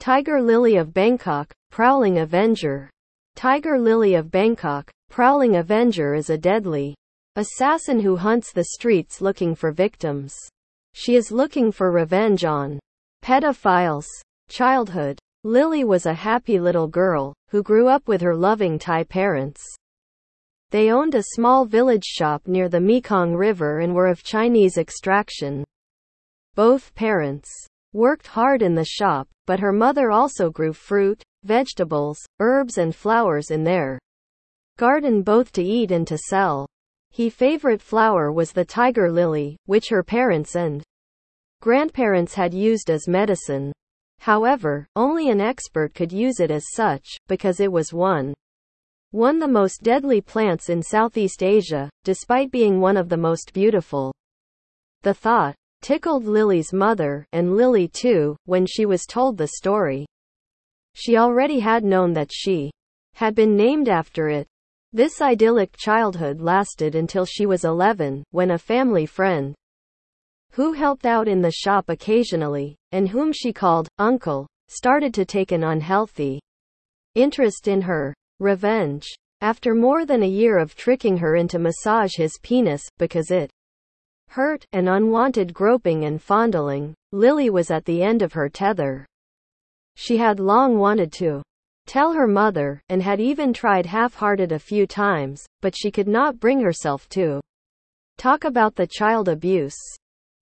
Tiger Lily of Bangkok, Prowling Avenger. Tiger Lily of Bangkok, Prowling Avenger is a deadly assassin who hunts the streets looking for victims. She is looking for revenge on pedophiles. Childhood. Lily was a happy little girl who grew up with her loving Thai parents. They owned a small village shop near the Mekong River and were of Chinese extraction. Both parents worked hard in the shop, but her mother also grew fruit, vegetables, herbs and flowers in their garden both to eat and to sell. He favorite flower was the tiger lily, which her parents and grandparents had used as medicine. However, only an expert could use it as such, because it was one one the most deadly plants in Southeast Asia, despite being one of the most beautiful. The thought, tickled Lily's mother, and Lily too, when she was told the story. She already had known that she had been named after it. This idyllic childhood lasted until she was 11, when a family friend, who helped out in the shop occasionally, and whom she called uncle, started to take an unhealthy interest in her. Revenge. After more than a year of tricking her into massage his penis, because it hurt, and unwanted groping and fondling, Lily was at the end of her tether. She had long wanted to tell her mother, and had even tried half-hearted a few times, but she could not bring herself to talk about the child abuse.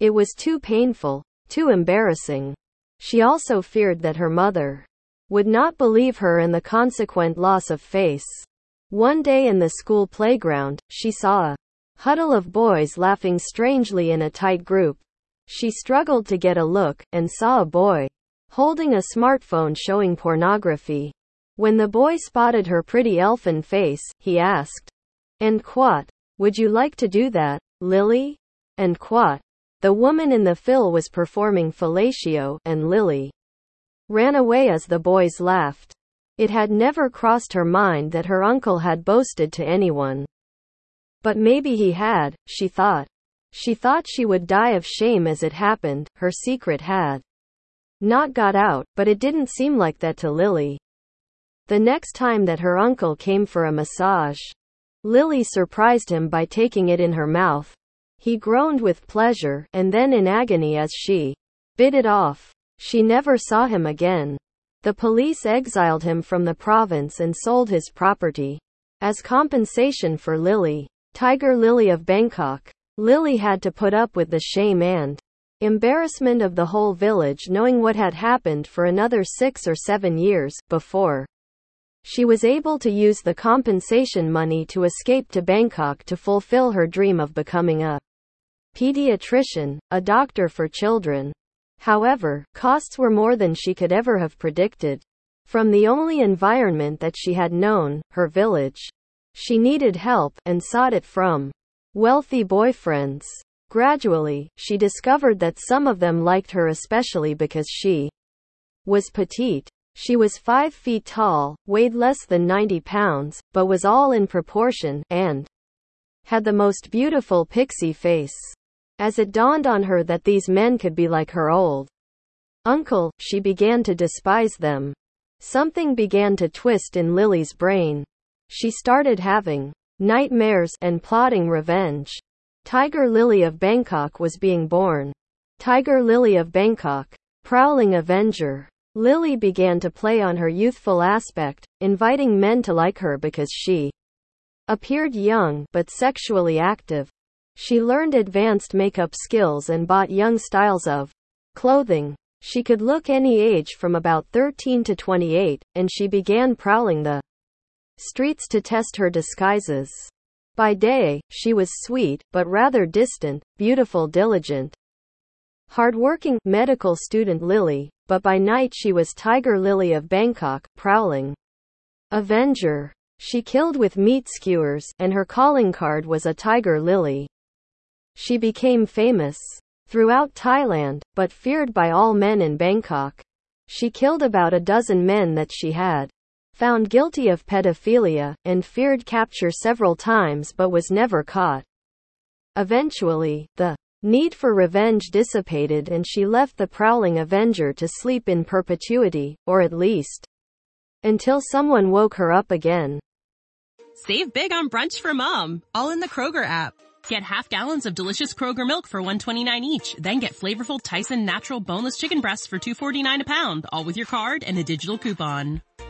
It was too painful, too embarrassing. She also feared that her mother would not believe her and the consequent loss of face. One day in the school playground, she saw a huddle of boys laughing strangely in a tight group. She struggled to get a look, and saw a boy holding a smartphone showing pornography. When the boy spotted her pretty elfin face, he asked, And quat, would you like to do that, Lily? And quat. The woman in the fill was performing fellatio, and Lily ran away as the boys laughed. It had never crossed her mind that her uncle had boasted to anyone. But maybe he had, she thought. She thought she would die of shame as it happened, her secret had not got out, but it didn't seem like that to Lily. The next time that her uncle came for a massage, Lily surprised him by taking it in her mouth. He groaned with pleasure, and then in agony as she bit it off. She never saw him again. The police exiled him from the province and sold his property. As compensation for Lily, Tiger Lily of Bangkok. Lily had to put up with the shame and embarrassment of the whole village knowing what had happened for another six or seven years before. She was able to use the compensation money to escape to Bangkok to fulfill her dream of becoming a pediatrician, a doctor for children. However, costs were more than she could ever have predicted. From the only environment that she had known, her village, she needed help, and sought it from wealthy boyfriends. Gradually, she discovered that some of them liked her especially because she was petite. She was 5 feet tall, weighed less than 90 pounds, but was all in proportion, and had the most beautiful pixie face. As it dawned on her that these men could be like her old uncle, she began to despise them. Something began to twist in Lily's brain. She started having nightmares and plotting revenge. Tiger Lily of Bangkok was being born. Tiger Lily of Bangkok, prowling avenger. Lily began to play on her youthful aspect, inviting men to like her because she appeared young but sexually active. She learned advanced makeup skills and bought young styles of clothing. She could look any age from about 13 to 28, and she began prowling the streets to test her disguises. By day, she was sweet, but rather distant, beautiful, diligent, hardworking, medical student Lily, but by night she was Tiger Lily of Bangkok, prowling avenger. She killed with meat skewers, and her calling card was a Tiger Lily. She became famous throughout Thailand, but feared by all men in Bangkok. She killed about a dozen men that she had found guilty of pedophilia, and feared capture several times but was never caught. Eventually, the need for revenge dissipated and she left the prowling Avenger to sleep in perpetuity, or at least until someone woke her up again. Save big on brunch for mom, all in the Kroger app. Get half gallons of delicious Kroger milk for 129 each, then get flavorful Tyson natural boneless chicken breasts for 249 a pound, all with your card and a digital coupon.